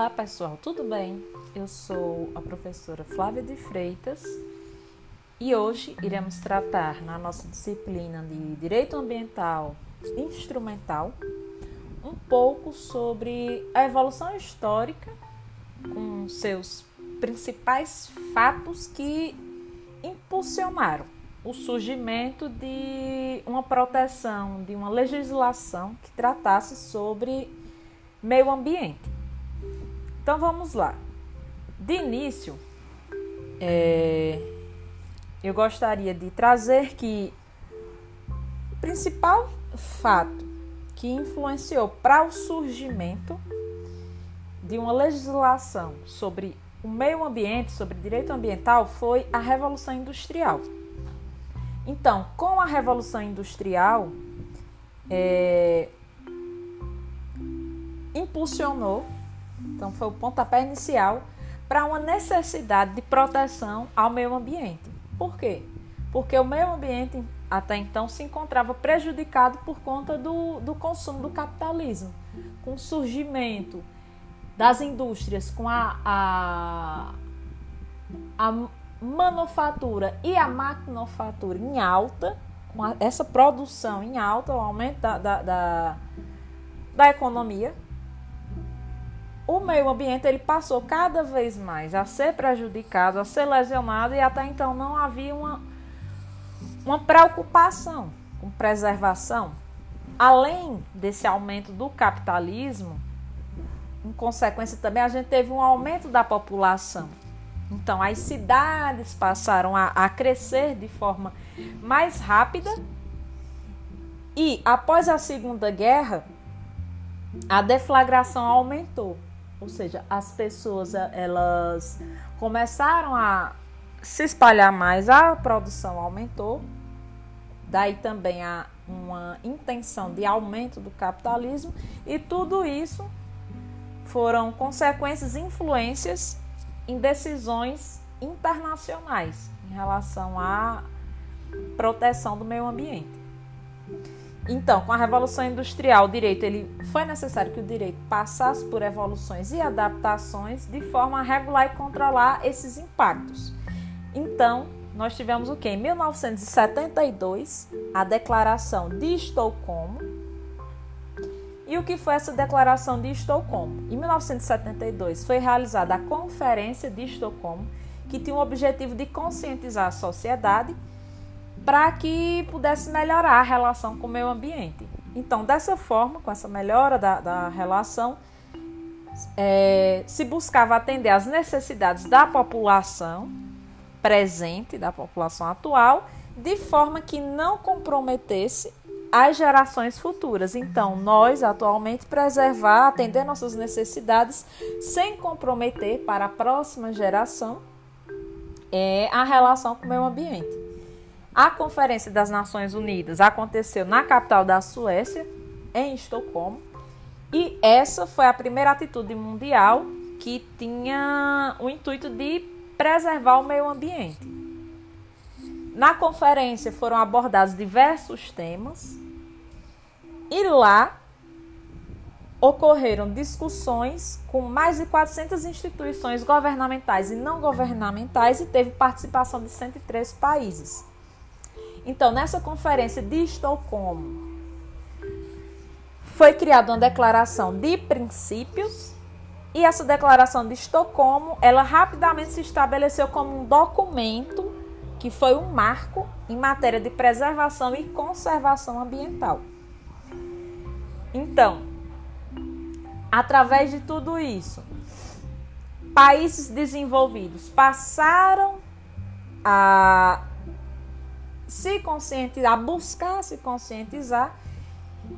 Olá pessoal, tudo bem? Eu sou a professora Flávia de Freitas e hoje iremos tratar na nossa disciplina de Direito Ambiental Instrumental um pouco sobre a evolução histórica com seus principais fatos que impulsionaram o surgimento de uma proteção, de uma legislação que tratasse sobre meio ambiente. Então vamos lá. De início, é, eu gostaria de trazer que o principal fato que influenciou para o surgimento de uma legislação sobre o meio ambiente, sobre direito ambiental, foi a Revolução Industrial. Então, com a Revolução Industrial, é, impulsionou então, foi o pontapé inicial para uma necessidade de proteção ao meio ambiente. Por quê? Porque o meio ambiente até então se encontrava prejudicado por conta do, do consumo do capitalismo, com o surgimento das indústrias, com a, a, a manufatura e a maquinofatura em alta, com a, essa produção em alta, o aumento da, da, da, da economia, o meio ambiente ele passou cada vez mais a ser prejudicado, a ser lesionado e até então não havia uma, uma preocupação com preservação. Além desse aumento do capitalismo, em consequência também a gente teve um aumento da população. Então as cidades passaram a, a crescer de forma mais rápida e após a Segunda Guerra a deflagração aumentou. Ou seja, as pessoas elas começaram a se espalhar mais, a produção aumentou. Daí também há uma intenção de aumento do capitalismo e tudo isso foram consequências, influências em decisões internacionais em relação à proteção do meio ambiente. Então, com a Revolução Industrial, o direito ele foi necessário que o direito passasse por evoluções e adaptações de forma a regular e controlar esses impactos. Então, nós tivemos o que? Em 1972, a Declaração de Estocolmo. E o que foi essa Declaração de Estocolmo? Em 1972 foi realizada a Conferência de Estocolmo, que tinha o objetivo de conscientizar a sociedade para que pudesse melhorar a relação com o meio ambiente. Então, dessa forma, com essa melhora da, da relação, é, se buscava atender às necessidades da população presente, da população atual, de forma que não comprometesse as gerações futuras. Então, nós atualmente preservar, atender nossas necessidades sem comprometer para a próxima geração é, a relação com o meio ambiente. A Conferência das Nações Unidas aconteceu na capital da Suécia, em Estocolmo, e essa foi a primeira atitude mundial que tinha o intuito de preservar o meio ambiente. Na conferência foram abordados diversos temas e lá ocorreram discussões com mais de 400 instituições governamentais e não governamentais e teve participação de 103 países. Então, nessa conferência de Estocolmo, foi criada uma declaração de princípios e essa declaração de Estocolmo, ela rapidamente se estabeleceu como um documento que foi um marco em matéria de preservação e conservação ambiental. Então, através de tudo isso, países desenvolvidos passaram a se conscientizar, buscar se conscientizar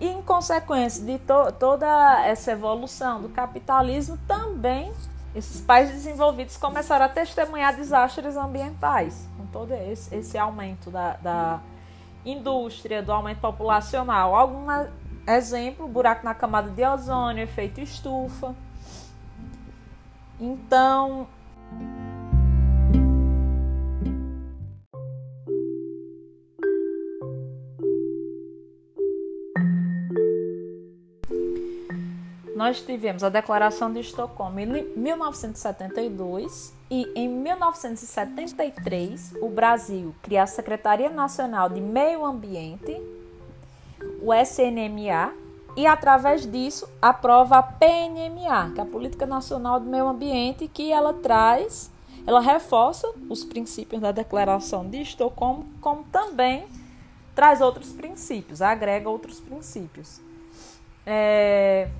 e em consequência de to toda essa evolução do capitalismo também esses países desenvolvidos começaram a testemunhar desastres ambientais com todo esse, esse aumento da, da indústria, do aumento populacional. Algum exemplo, buraco na camada de ozônio, efeito estufa. Então, nós tivemos a Declaração de Estocolmo em 1972 e em 1973 o Brasil cria a Secretaria Nacional de Meio Ambiente, o SNMA, e através disso aprova a PNMA, que é a Política Nacional do Meio Ambiente, que ela traz, ela reforça os princípios da Declaração de Estocolmo, como também traz outros princípios, agrega outros princípios. É...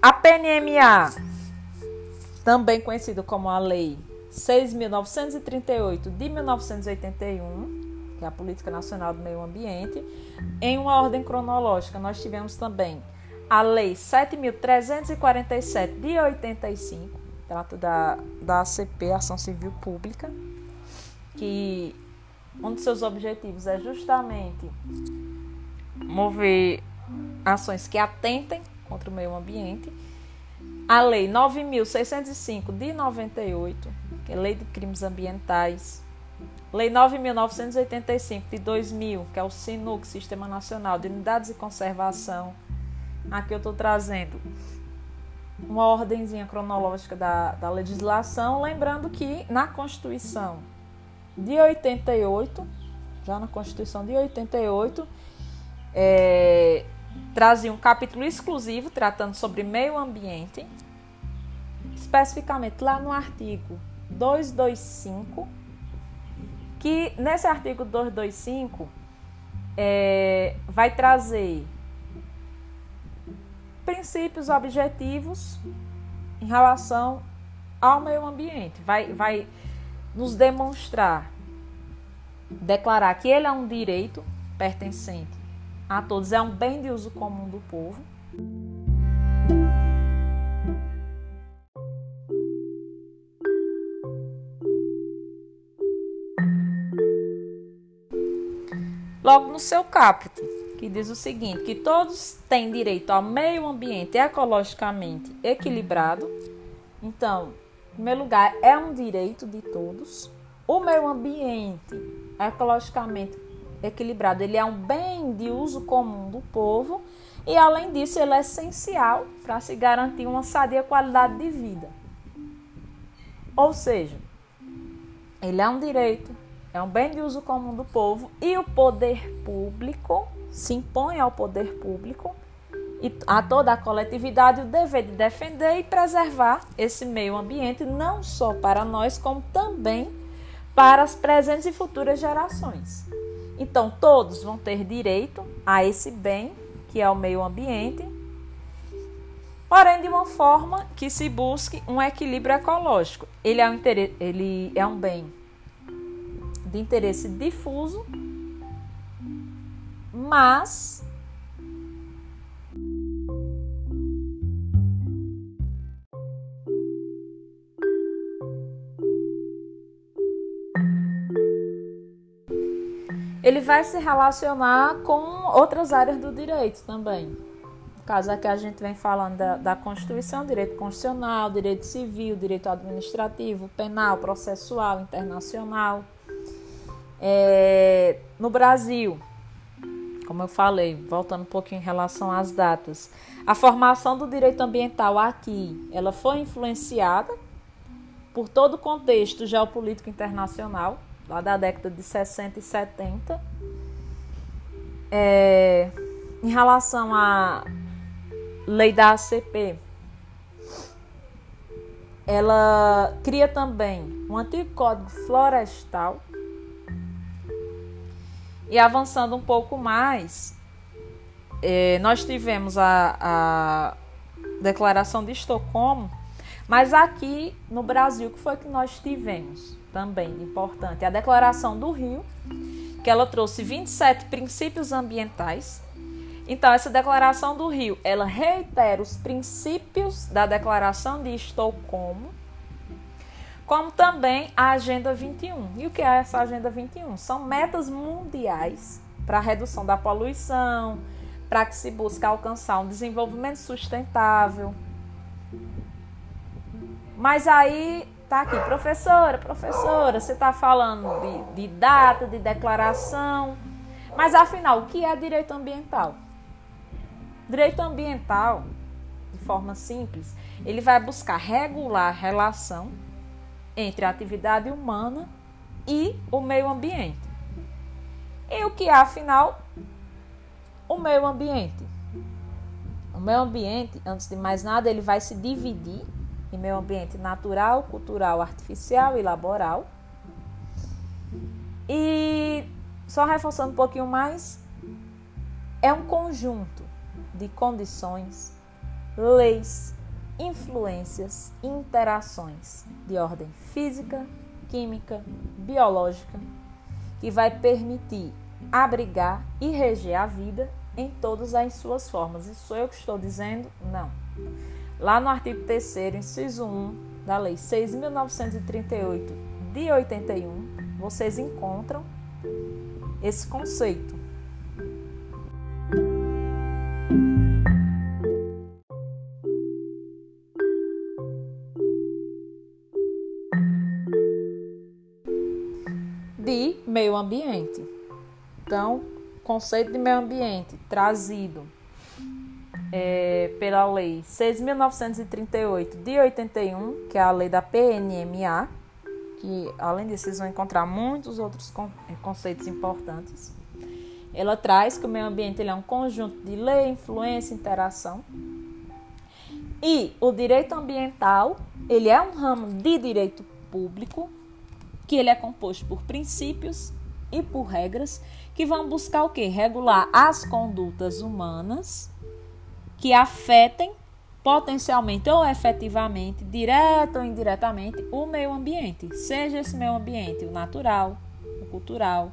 A PNMA, também conhecida como a Lei 6.938 de 1981, que é a Política Nacional do Meio Ambiente, em uma ordem cronológica, nós tivemos também a Lei 7.347 de 85, trata da, da ACP, Ação Civil Pública, que um dos seus objetivos é justamente mover ações que atentem contra o meio ambiente. A Lei 9.605 de 98, que é Lei de Crimes Ambientais. Lei 9.985 de 2000, que é o SINUC, Sistema Nacional de Unidades de Conservação. Aqui eu estou trazendo uma ordenzinha cronológica da, da legislação, lembrando que na Constituição de 88, já na Constituição de 88, é, trazia um capítulo exclusivo tratando sobre meio ambiente, especificamente lá no artigo 225, que nesse artigo 225 é, vai trazer princípios objetivos em relação ao meio ambiente, vai, vai nos demonstrar, declarar que ele é um direito pertencente a todos, é um bem de uso comum do povo. Logo no seu caput, que diz o seguinte: que todos têm direito ao meio ambiente ecologicamente equilibrado. Então, em primeiro lugar, é um direito de todos. O meio ambiente ecologicamente equilibrado, ele é um bem de uso comum do povo e, além disso, ele é essencial para se garantir uma sadia qualidade de vida. Ou seja, ele é um direito, é um bem de uso comum do povo e o poder público se impõe ao poder público e a toda a coletividade o dever de defender e preservar esse meio ambiente, não só para nós, como também para as presentes e futuras gerações. Então, todos vão ter direito a esse bem, que é o meio ambiente, porém de uma forma que se busque um equilíbrio ecológico. Ele é um, ele é um bem de interesse difuso, mas ele vai se relacionar com outras áreas do direito também. No caso aqui a gente vem falando da, da Constituição, direito constitucional, direito civil, direito administrativo, penal, processual, internacional. É, no Brasil, como eu falei, voltando um pouquinho em relação às datas, a formação do direito ambiental aqui, ela foi influenciada por todo o contexto geopolítico internacional, lá da década de 60 e 70. É, em relação à lei da ACP, ela cria também um antigo código florestal. E avançando um pouco mais, é, nós tivemos a, a Declaração de Estocolmo, mas aqui no Brasil, que foi que nós tivemos? Também importante, a Declaração do Rio, que ela trouxe 27 princípios ambientais. Então, essa Declaração do Rio, ela reitera os princípios da Declaração de Estocolmo, como também a Agenda 21. E o que é essa Agenda 21? São metas mundiais para a redução da poluição, para que se busque alcançar um desenvolvimento sustentável. Mas aí Tá aqui, professora, professora, você está falando de, de data, de declaração, mas afinal, o que é direito ambiental? Direito ambiental, de forma simples, ele vai buscar regular a relação entre a atividade humana e o meio ambiente. E o que é, afinal, o meio ambiente? O meio ambiente, antes de mais nada, ele vai se dividir em meio ambiente natural, cultural, artificial e laboral. E só reforçando um pouquinho mais, é um conjunto de condições, leis, influências, interações de ordem física, química, biológica, que vai permitir abrigar e reger a vida em todas as suas formas. Isso sou eu que estou dizendo? Não. Lá no artigo 3 inciso 1 da Lei 6.938 de 81, vocês encontram esse conceito. De meio ambiente. Então, conceito de meio ambiente trazido é, pela Lei 6.938 de 81, que é a lei da PNMA, que além disso vocês vão encontrar muitos outros é, conceitos importantes. Ela traz que o meio ambiente é um conjunto de lei, influência, interação. E o direito ambiental, ele é um ramo de direito público, que ele é composto por princípios e por regras que vão buscar o quê? Regular as condutas humanas que afetem potencialmente ou efetivamente, direto ou indiretamente, o meio ambiente, seja esse meio ambiente o natural, o cultural,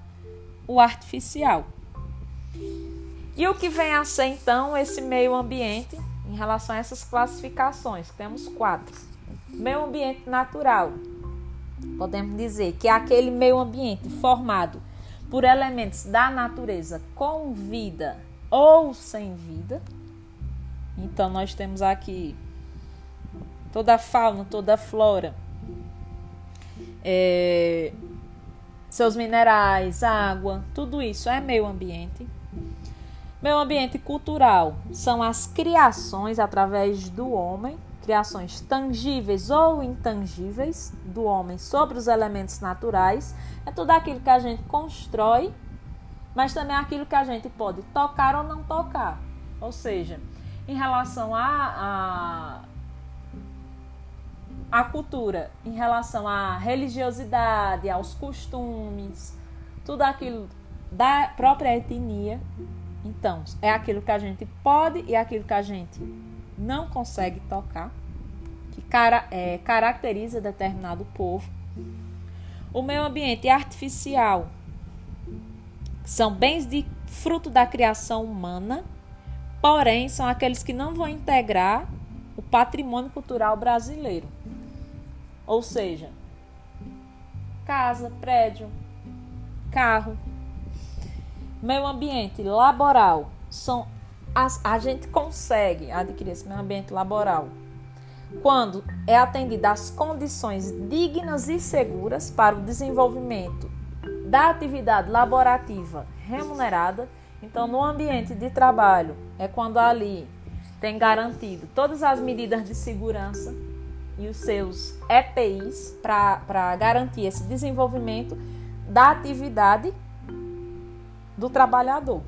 o artificial. E o que vem a ser então esse meio ambiente em relação a essas classificações? Temos quatro. Meio ambiente natural. Podemos dizer que é aquele meio ambiente formado por elementos da natureza com vida ou sem vida então, nós temos aqui toda a fauna, toda a flora, é, seus minerais, água, tudo isso é meio ambiente. Meio ambiente cultural são as criações através do homem, criações tangíveis ou intangíveis do homem sobre os elementos naturais. É tudo aquilo que a gente constrói, mas também aquilo que a gente pode tocar ou não tocar. Ou seja, em relação à a, a, cultura, em relação à religiosidade, aos costumes, tudo aquilo da própria etnia. Então, é aquilo que a gente pode e aquilo que a gente não consegue tocar, que cara, é, caracteriza determinado povo. O meio ambiente artificial são bens de fruto da criação humana porém são aqueles que não vão integrar o patrimônio cultural brasileiro. Ou seja, casa, prédio, carro, meio ambiente laboral são as, a gente consegue adquirir esse meio ambiente laboral quando é atendida às condições dignas e seguras para o desenvolvimento da atividade laborativa remunerada então, no ambiente de trabalho, é quando ali tem garantido todas as medidas de segurança e os seus EPIs para garantir esse desenvolvimento da atividade do trabalhador.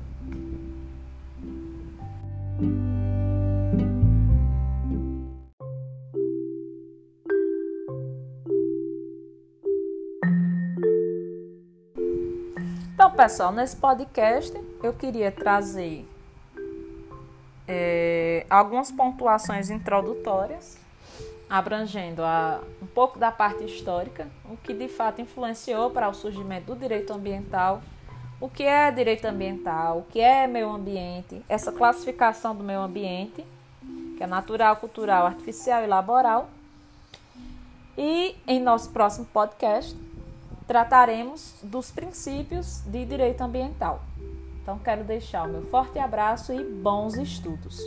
Pessoal, nesse podcast eu queria trazer é, algumas pontuações introdutórias, abrangendo a, um pouco da parte histórica, o que de fato influenciou para o surgimento do direito ambiental, o que é direito ambiental, o que é meio ambiente, essa classificação do meio ambiente, que é natural, cultural, artificial e laboral. E em nosso próximo podcast trataremos dos princípios de direito ambiental. Então, quero deixar o meu forte abraço e bons estudos.